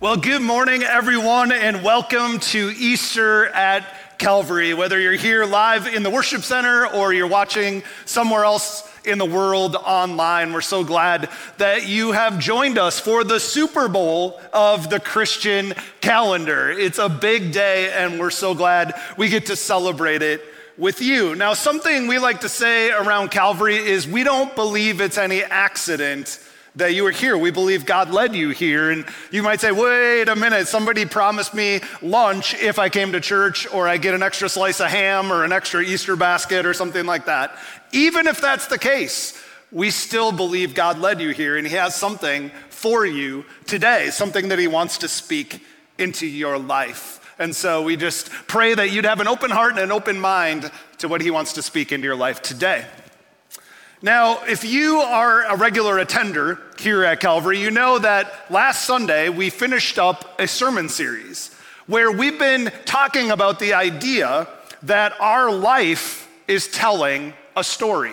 Well, good morning, everyone, and welcome to Easter at Calvary. Whether you're here live in the worship center or you're watching somewhere else in the world online, we're so glad that you have joined us for the Super Bowl of the Christian calendar. It's a big day, and we're so glad we get to celebrate it with you. Now, something we like to say around Calvary is we don't believe it's any accident that you are here. We believe God led you here. And you might say, wait a minute, somebody promised me lunch if I came to church, or I get an extra slice of ham or an extra Easter basket or something like that. Even if that's the case, we still believe God led you here and He has something for you today, something that He wants to speak into your life. And so we just pray that you'd have an open heart and an open mind to what He wants to speak into your life today. Now, if you are a regular attender here at Calvary, you know that last Sunday we finished up a sermon series where we've been talking about the idea that our life is telling a story.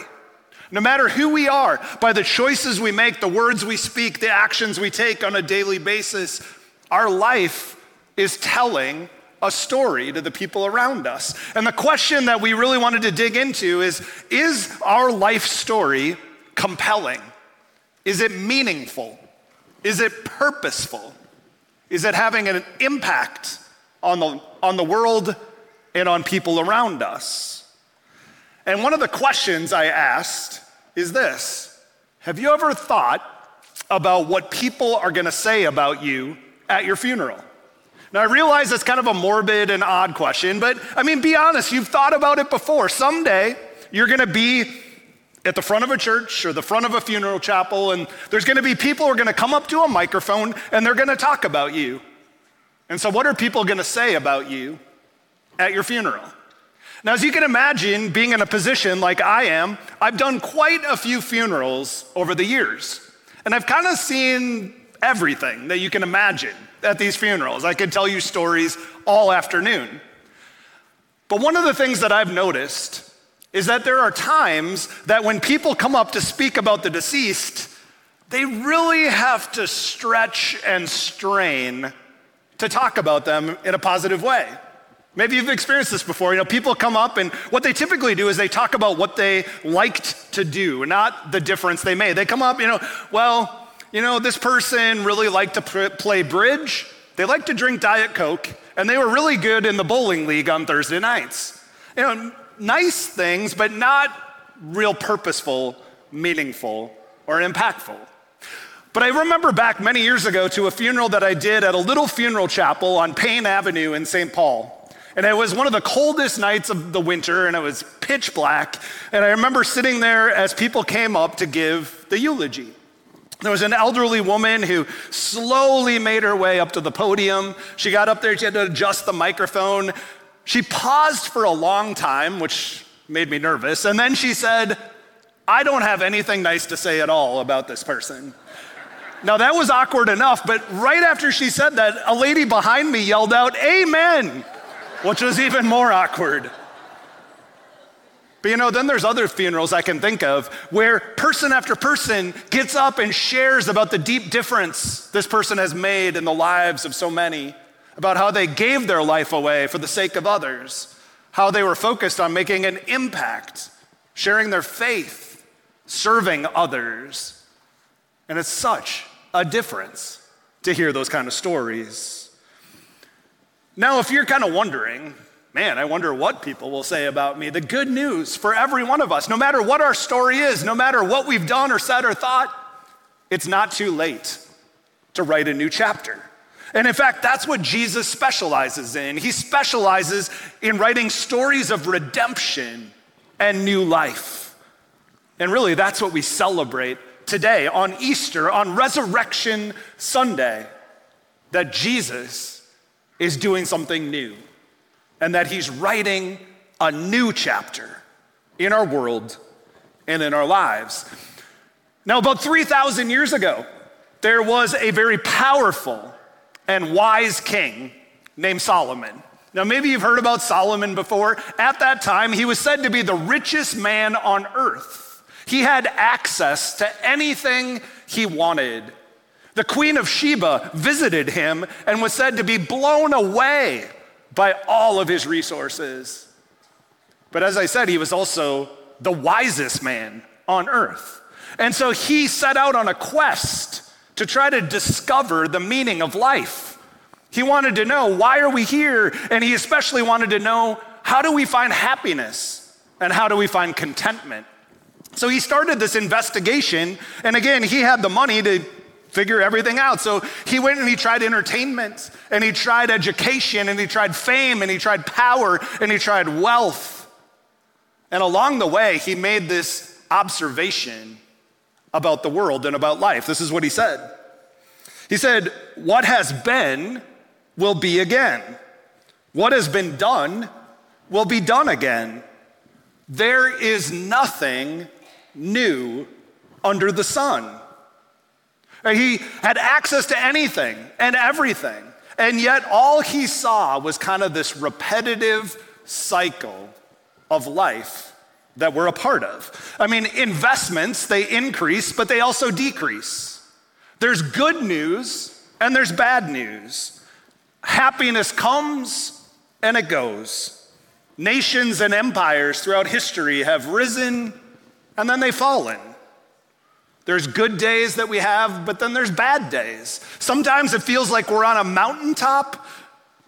No matter who we are, by the choices we make, the words we speak, the actions we take on a daily basis, our life is telling a story to the people around us. And the question that we really wanted to dig into is Is our life story compelling? Is it meaningful? Is it purposeful? Is it having an impact on the, on the world and on people around us? And one of the questions I asked is this Have you ever thought about what people are gonna say about you at your funeral? Now, I realize that's kind of a morbid and odd question, but I mean, be honest, you've thought about it before. Someday, you're gonna be at the front of a church or the front of a funeral chapel, and there's gonna be people who are gonna come up to a microphone and they're gonna talk about you. And so, what are people gonna say about you at your funeral? Now, as you can imagine, being in a position like I am, I've done quite a few funerals over the years. And I've kind of seen everything that you can imagine at these funerals. I could tell you stories all afternoon. But one of the things that I've noticed is that there are times that when people come up to speak about the deceased, they really have to stretch and strain to talk about them in a positive way. Maybe you've experienced this before. You know, people come up and what they typically do is they talk about what they liked to do, not the difference they made. They come up, you know, well, you know, this person really liked to pr- play bridge, they liked to drink Diet Coke, and they were really good in the bowling league on Thursday nights. You know, nice things, but not real purposeful, meaningful, or impactful. But I remember back many years ago to a funeral that I did at a little funeral chapel on Payne Avenue in St. Paul. And it was one of the coldest nights of the winter, and it was pitch black. And I remember sitting there as people came up to give the eulogy. There was an elderly woman who slowly made her way up to the podium. She got up there, she had to adjust the microphone. She paused for a long time, which made me nervous. And then she said, I don't have anything nice to say at all about this person. Now, that was awkward enough, but right after she said that, a lady behind me yelled out, Amen, which was even more awkward. But you know, then there's other funerals I can think of where person after person gets up and shares about the deep difference this person has made in the lives of so many, about how they gave their life away for the sake of others, how they were focused on making an impact, sharing their faith, serving others. And it's such a difference to hear those kind of stories. Now, if you're kind of wondering, Man, I wonder what people will say about me. The good news for every one of us, no matter what our story is, no matter what we've done or said or thought, it's not too late to write a new chapter. And in fact, that's what Jesus specializes in. He specializes in writing stories of redemption and new life. And really, that's what we celebrate today on Easter, on Resurrection Sunday, that Jesus is doing something new and that He's writing a new chapter in our world and in our lives. Now, about 3,000 years ago, there was a very powerful and wise king named Solomon. Now, maybe you've heard about Solomon before. At that time, he was said to be the richest man on earth. He had access to anything he wanted. The Queen of Sheba visited him and was said to be blown away by all of his resources. But as I said, he was also the wisest man on earth. And so he set out on a quest to try to discover the meaning of life. He wanted to know why are we here? And he especially wanted to know how do we find happiness and how do we find contentment? So he started this investigation. And again, he had the money to figure everything out. So he went and he tried entertainment and he tried education and he tried fame and he tried power and he tried wealth. And along the way, he made this observation about the world and about life. This is what he said. He said, What has been will be again. What has been done will be done again. There is nothing new under the sun. He had access to anything and everything, and yet all he saw was kind of this repetitive cycle of life that we're a part of. I mean, investments, they increase, but they also decrease. There's good news and there's bad news. Happiness comes and it goes. Nations and empires throughout history have risen and then they've fallen. There's good days that we have, but then there's bad days. Sometimes it feels like we're on a mountaintop,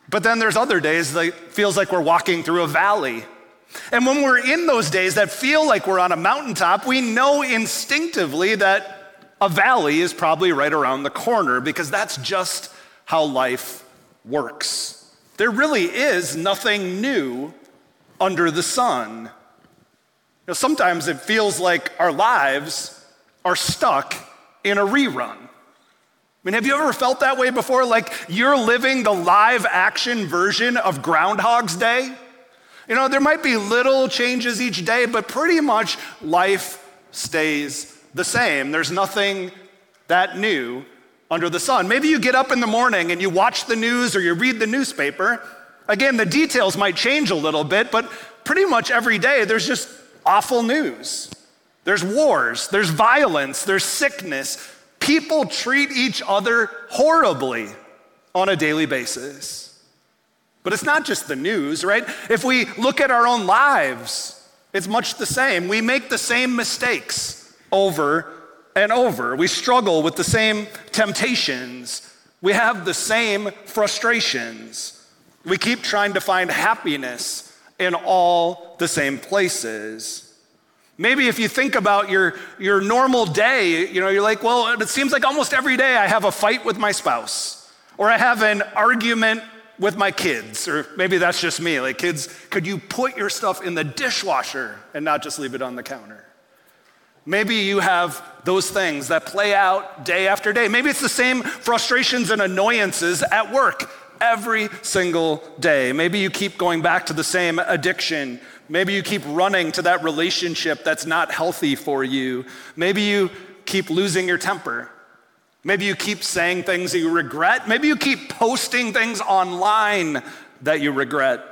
but then there's other days that feels like we're walking through a valley. And when we're in those days that feel like we're on a mountaintop, we know instinctively that a valley is probably right around the corner because that's just how life works. There really is nothing new under the sun. You know, sometimes it feels like our lives are stuck in a rerun. I mean, have you ever felt that way before? Like you're living the live action version of Groundhog's Day? You know, there might be little changes each day, but pretty much life stays the same. There's nothing that new under the sun. Maybe you get up in the morning and you watch the news or you read the newspaper. Again, the details might change a little bit, but pretty much every day there's just awful news. There's wars, there's violence, there's sickness. People treat each other horribly on a daily basis. But it's not just the news, right? If we look at our own lives, it's much the same. We make the same mistakes over and over. We struggle with the same temptations. We have the same frustrations. We keep trying to find happiness in all the same places. Maybe if you think about your, your normal day, you know, you're like, well, it seems like almost every day I have a fight with my spouse, or I have an argument with my kids, or maybe that's just me. Like, kids, could you put your stuff in the dishwasher and not just leave it on the counter? Maybe you have those things that play out day after day. Maybe it's the same frustrations and annoyances at work every single day. Maybe you keep going back to the same addiction. Maybe you keep running to that relationship that's not healthy for you. Maybe you keep losing your temper. Maybe you keep saying things that you regret. Maybe you keep posting things online that you regret.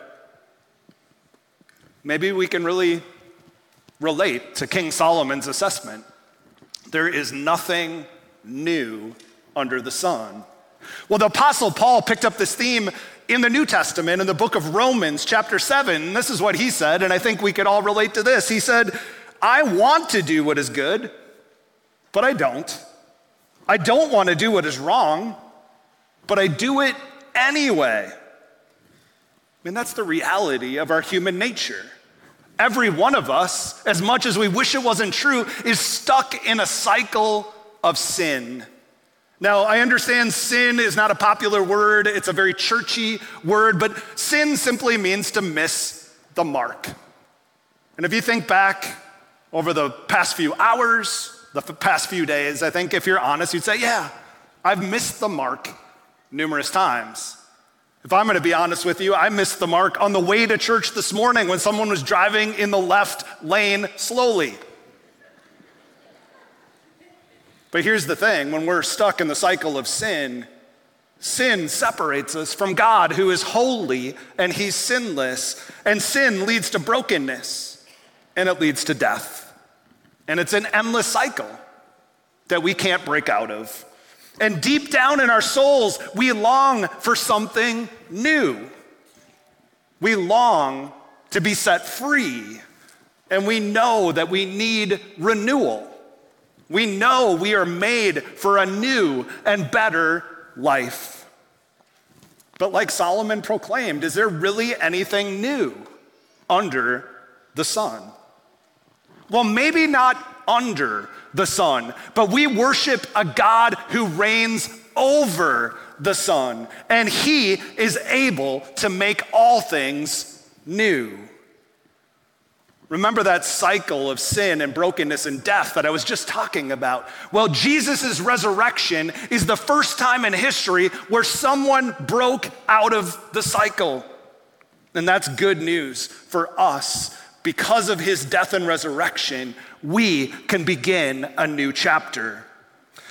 Maybe we can really relate to King Solomon's assessment. There is nothing new under the sun. Well, the Apostle Paul picked up this theme in the New Testament in the book of Romans, chapter 7. This is what he said, and I think we could all relate to this. He said, I want to do what is good, but I don't. I don't want to do what is wrong, but I do it anyway. I mean, that's the reality of our human nature. Every one of us, as much as we wish it wasn't true, is stuck in a cycle of sin. Now, I understand sin is not a popular word, it's a very churchy word, but sin simply means to miss the mark. And if you think back over the past few hours, the past few days, I think if you're honest, you'd say, yeah, I've missed the mark numerous times. If I'm to be honest with you, I missed the mark on the way to church this morning when someone was driving in the left lane slowly. But here's the thing when we're stuck in the cycle of sin, sin separates us from God who is holy and he's sinless. And sin leads to brokenness and it leads to death. And it's an endless cycle that we can't break out of. And deep down in our souls, we long for something new. We long to be set free. And we know that we need renewal. We know we are made for a new and better life. But like Solomon proclaimed, is there really anything new under the sun? Well, maybe not under the sun, but we worship a God who reigns over the sun, and he is able to make all things new. Remember that cycle of sin and brokenness and death that I was just talking about? Well, Jesus' resurrection is the first time in history where someone broke out of the cycle. And that's good news for us. Because of his death and resurrection, we can begin a new chapter.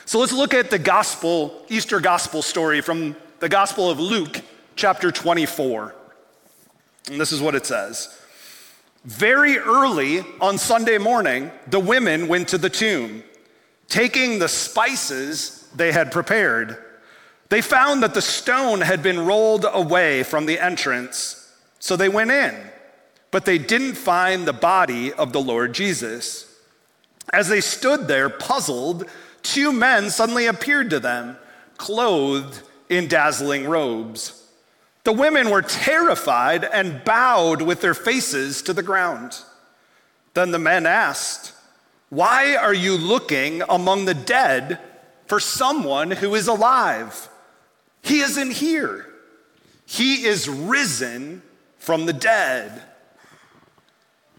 So let's look at the gospel, Easter gospel story from the Gospel of Luke, chapter 24. And this is what it says. Very early on Sunday morning, the women went to the tomb, taking the spices they had prepared. They found that the stone had been rolled away from the entrance, so they went in, but they didn't find the body of the Lord Jesus. As they stood there, puzzled, two men suddenly appeared to them, clothed in dazzling robes. The women were terrified and bowed with their faces to the ground. Then the men asked, Why are you looking among the dead for someone who is alive? He isn't here, he is risen from the dead.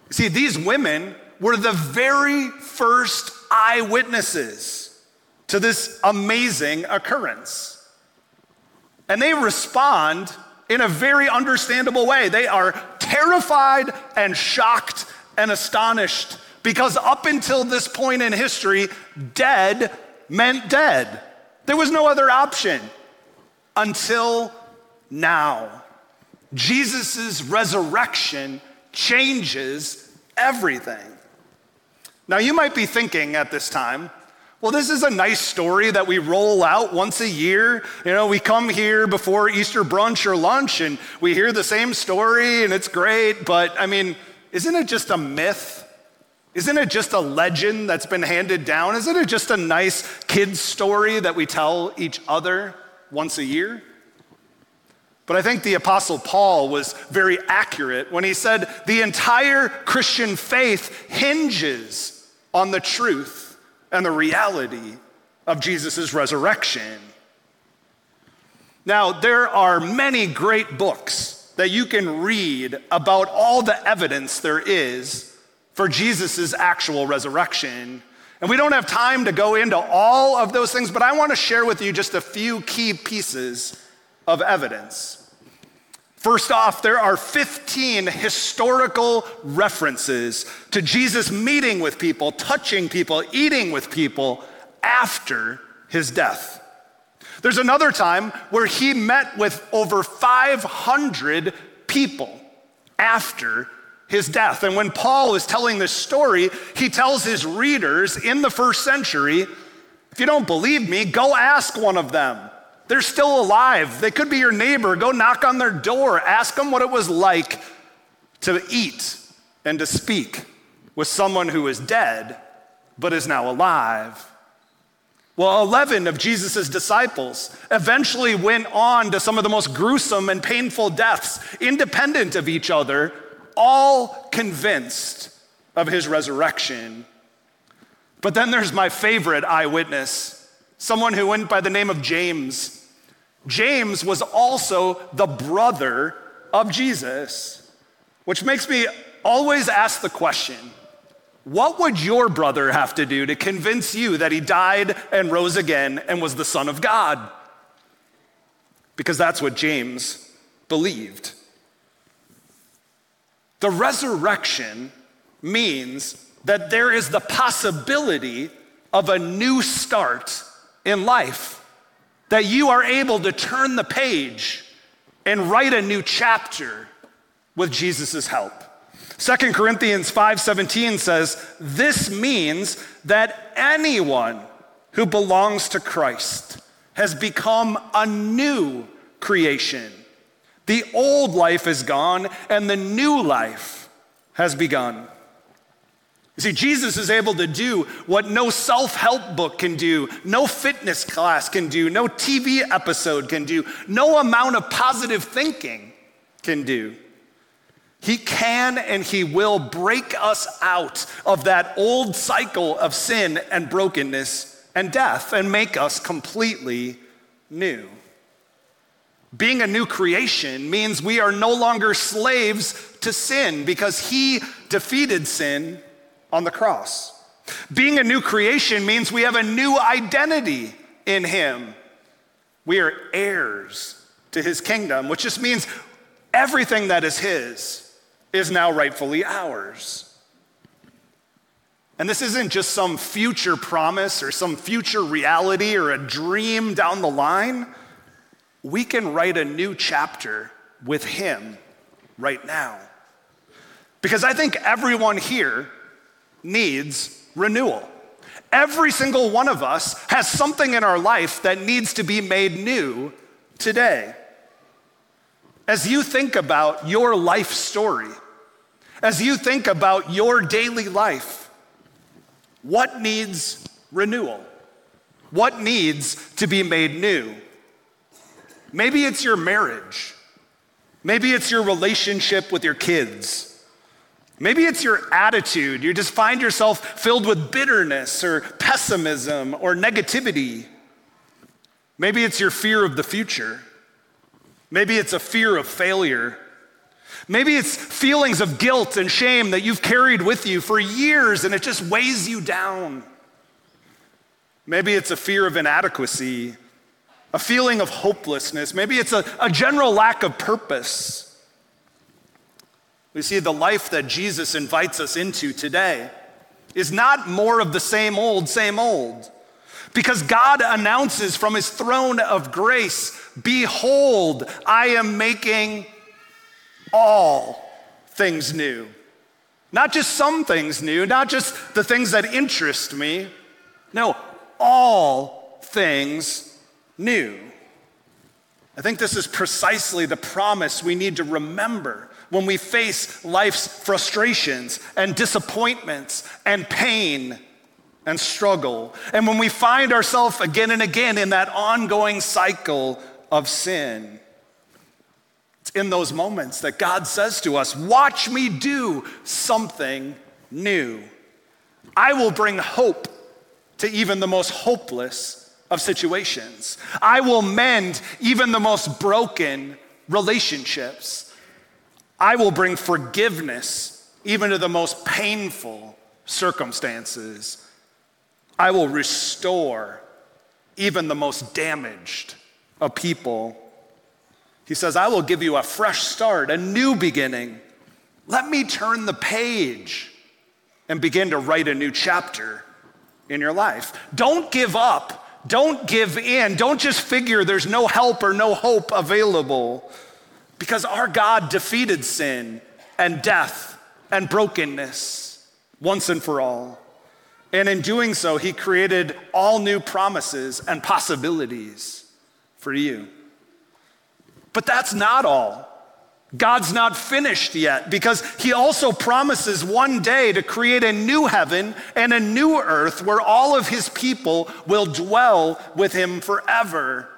See, these women were the very first eyewitnesses to this amazing occurrence. And they respond in a very understandable way. They are terrified and shocked and astonished because up until this point in history, dead meant dead. There was no other option until now. Jesus' resurrection changes everything. Now, you might be thinking at this time, well, this is a nice story that we roll out once a year. You know, we come here before Easter brunch or lunch and we hear the same story and it's great, but I mean, isn't it just a myth? Isn't it just a legend that's been handed down? Isn't it just a nice kid's story that we tell each other once a year? But I think the Apostle Paul was very accurate when he said the entire Christian faith hinges on the truth and the reality of Jesus' resurrection. Now, there are many great books that you can read about all the evidence there is for Jesus' actual resurrection. And we don't have time to go into all of those things, but I want to share with you just a few key pieces of evidence. First off, there are 15 historical references to Jesus meeting with people, touching people, eating with people after his death. There's another time where he met with over 500 people after his death. And when Paul is telling this story, he tells his readers in the first century if you don't believe me, go ask one of them. They're still alive. They could be your neighbor. Go knock on their door. Ask them what it was like to eat and to speak with someone who is dead but is now alive. Well, 11 of Jesus' disciples eventually went on to some of the most gruesome and painful deaths, independent of each other, all convinced of his resurrection. But then there's my favorite eyewitness someone who went by the name of James. James was also the brother of Jesus, which makes me always ask the question what would your brother have to do to convince you that he died and rose again and was the Son of God? Because that's what James believed. The resurrection means that there is the possibility of a new start in life, that you are able to turn the page and write a new chapter with Jesus' help. 2 Corinthians 5:17 says, "This means that anyone who belongs to Christ has become a new creation. The old life is gone and the new life has begun. You see, Jesus is able to do what no self help book can do, no fitness class can do, no TV episode can do, no amount of positive thinking can do. He can and He will break us out of that old cycle of sin and brokenness and death and make us completely new. Being a new creation means we are no longer slaves to sin because He defeated sin on the cross. Being a new creation means we have a new identity in Him. We are heirs to His kingdom, which just means everything that is His is now rightfully ours. And this isn't just some future promise or some future reality or a dream down the line. We can write a new chapter with Him right now. Because I think everyone here needs renewal. Every single one of us has something in our life that needs to be made new today. As you think about your life story, as you think about your daily life, what needs renewal? What needs to be made new? Maybe it's your marriage. Maybe it's your relationship with your kids. Maybe it's your attitude. You just find yourself filled with bitterness or pessimism or negativity. Maybe it's your fear of the future. Maybe it's a fear of failure. Maybe it's feelings of guilt and shame that you've carried with you for years and it just weighs you down. Maybe it's a fear of inadequacy, a feeling of hopelessness. Maybe it's a, a general lack of purpose. We see the life that Jesus invites us into today is not more of the same old, same old. Because God announces from his throne of grace, Behold, I am making all things new. Not just some things new, not just the things that interest me. No, all things new. I think this is precisely the promise we need to remember when we face life's frustrations and disappointments and pain and struggle. And when we find ourselves again and again in that ongoing cycle of sin. It's in those moments that God says to us, Watch me do something new. I will bring hope to even the most hopeless of situations. I will mend even the most broken relationships. I will bring forgiveness even to the most painful circumstances. I will restore even the most damaged of people. He says, I will give you a fresh start, a new beginning. Let me turn the page and begin to write a new chapter in your life. Don't give up. Don't give in. Don't just figure there's no help or no hope available. Because our God defeated sin and death and brokenness once and for all. And in doing so, he created all new promises and possibilities for you. But that's not all. God's not finished yet because he also promises one day to create a new heaven and a new earth where all of his people will dwell with him forever.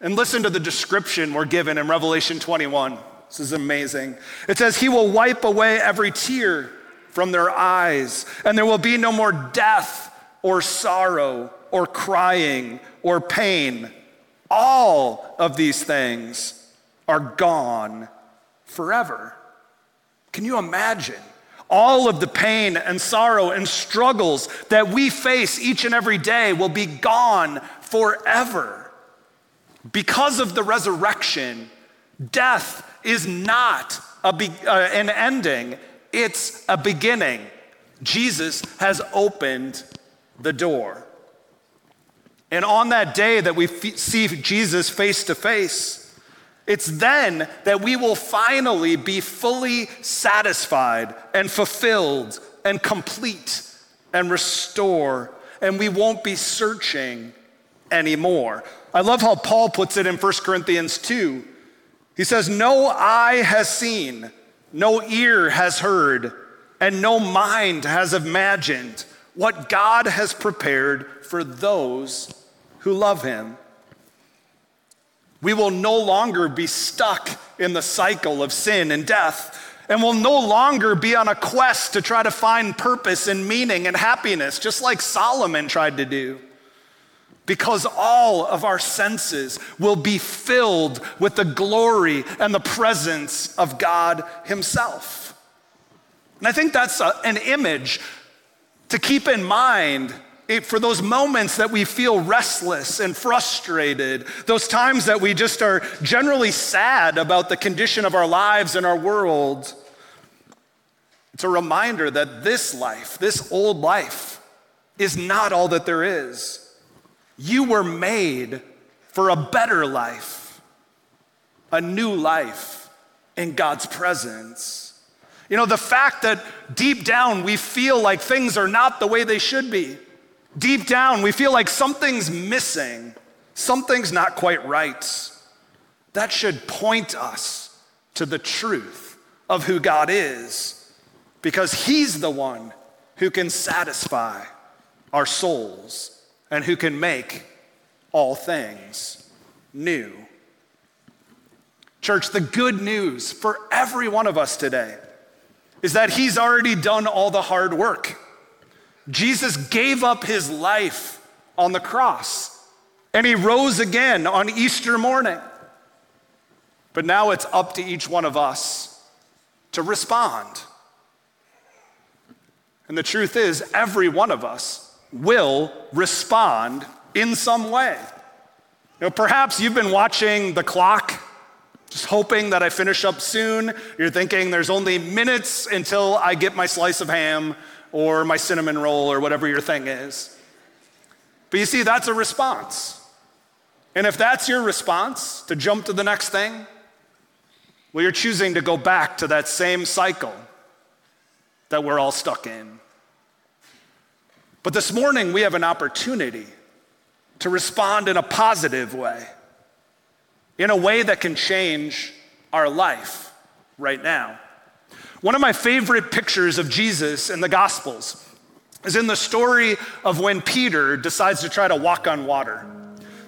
And listen to the description we're given in Revelation 21. This is amazing. It says, He will wipe away every tear from their eyes, and there will be no more death or sorrow or crying or pain. All of these things are gone forever. Can you imagine? All of the pain and sorrow and struggles that we face each and every day will be gone forever. Because of the resurrection, death is not be, uh, an ending, it's a beginning. Jesus has opened the door. And on that day that we f- see Jesus face to face, it's then that we will finally be fully satisfied and fulfilled and complete and restore, and we won't be searching anymore. I love how Paul puts it in 1 Corinthians 2. He says, No eye has seen, no ear has heard, and no mind has imagined what God has prepared for those who love him. We will no longer be stuck in the cycle of sin and death, and will no longer be on a quest to try to find purpose and meaning and happiness, just like Solomon tried to do. Because all of our senses will be filled with the glory and the presence of God Himself. And I think that's a, an image to keep in mind for those moments that we feel restless and frustrated, those times that we just are generally sad about the condition of our lives and our world. It's a reminder that this life, this old life, is not all that there is. You were made for a better life, a new life in God's presence. You know, the fact that deep down we feel like things are not the way they should be. Deep down we feel like something's missing, something's not quite right. That should point us to the truth of who God is, because He's the one who can satisfy our souls and who can make all things new. Church, the good news for every one of us today is that he's already done all the hard work. Jesus gave up his life on the cross and he rose again on Easter morning. But now it's up to each one of us to respond. And the truth is, every one of us will respond in some way. You know, perhaps you've been watching the clock just hoping that I finish up soon. You're thinking there's only minutes until I get my slice of ham or my cinnamon roll or whatever your thing is. But you see, that's a response. And if that's your response to jump to the next thing, well, you're choosing to go back to that same cycle that we're all stuck in. But this morning, we have an opportunity to respond in a positive way in a way that can change our life right now. One of my favorite pictures of Jesus in the Gospels is in the story of when Peter decides to try to walk on water.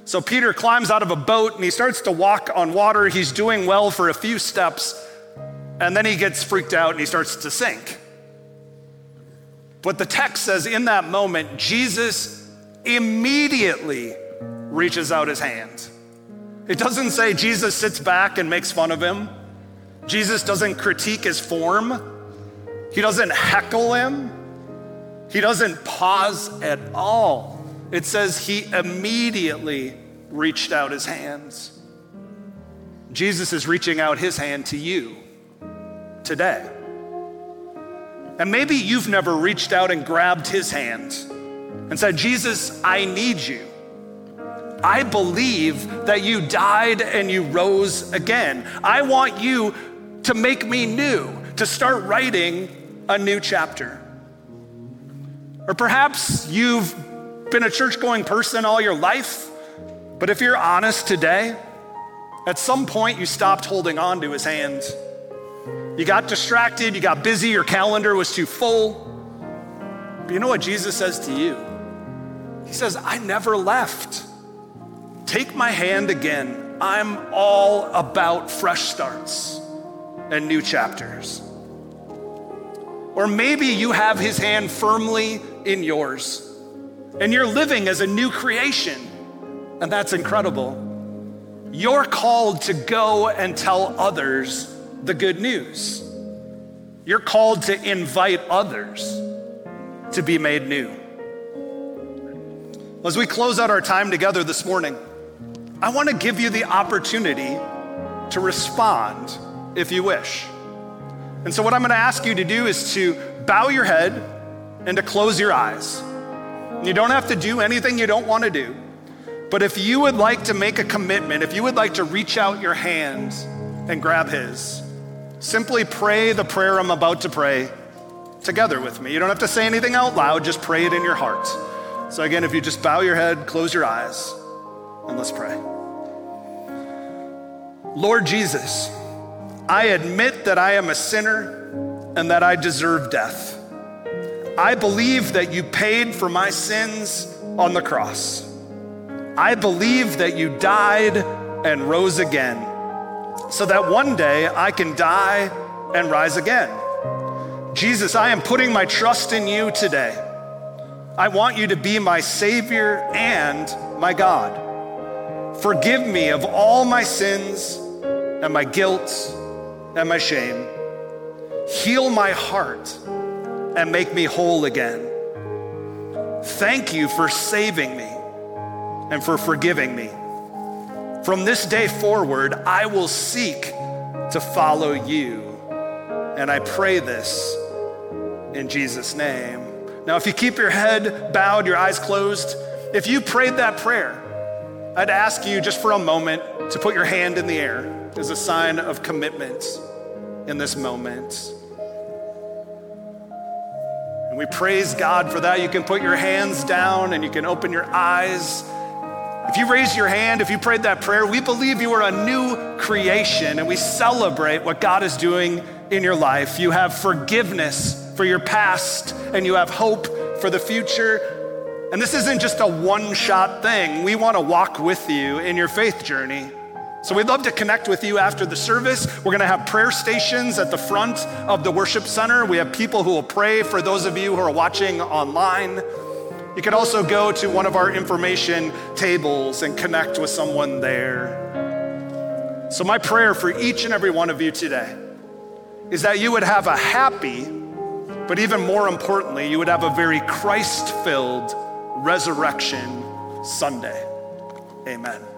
So Peter climbs out of a boat and he starts to walk on water. He's doing well for a few steps, and then he gets freaked out and he starts to sink. But the text says in that moment, Jesus immediately reaches out his hand it doesn't say Jesus sits back and makes fun of him. Jesus doesn't critique his form. He doesn't heckle him. He doesn't pause at all. It says he immediately reached out his hands. Jesus is reaching out his hand to you today. And maybe you've never reached out and grabbed his hand and said, Jesus, I need you. I believe that you died and you rose again. I want you to make me new, to start writing a new chapter. Or perhaps you've been a church going person all your life, but if you're honest today, at some point you stopped holding on to his hand. You got distracted, you got busy, your calendar was too full. But you know what Jesus says to you? He says, I never left. Take my hand again. I'm all about fresh starts and new chapters. Or maybe you have his hand firmly in yours and you're living as a new creation, and that's incredible. You're called to go and tell others the good news. You're called to invite others to be made new. As we close out our time together this morning, I want to give you the opportunity to respond if you wish. And so, what I'm going to ask you to do is to bow your head and to close your eyes. You don't have to do anything you don't want to do. But if you would like to make a commitment, if you would like to reach out your hand and grab his, simply pray the prayer I'm about to pray together with me. You don't have to say anything out loud, just pray it in your heart. So, again, if you just bow your head, close your eyes. And let's pray. Lord Jesus, I admit that I am a sinner and that I deserve death. I believe that you paid for my sins on the cross. I believe that you died and rose again so that one day I can die and rise again. Jesus, I am putting my trust in you today. I want you to be my Savior and my God. Forgive me of all my sins and my guilt and my shame. Heal my heart and make me whole again. Thank you for saving me and for forgiving me. From this day forward, I will seek to follow you. And I pray this in Jesus' name. Now, if you keep your head bowed, your eyes closed, if you prayed that prayer, I'd ask you just for a moment to put your hand in the air as a sign of commitment in this moment. And we praise God for that. You can put your hands down and you can open your eyes. If you raised your hand, if you prayed that prayer, we believe you are a new creation and we celebrate what God is doing in your life. You have forgiveness for your past and you have hope for the future. And this isn't just a one shot thing. We want to walk with you in your faith journey. So we'd love to connect with you after the service. We're going to have prayer stations at the front of the worship center. We have people who will pray for those of you who are watching online. You can also go to one of our information tables and connect with someone there. So, my prayer for each and every one of you today is that you would have a happy, but even more importantly, you would have a very Christ filled resurrection Sunday. Amen.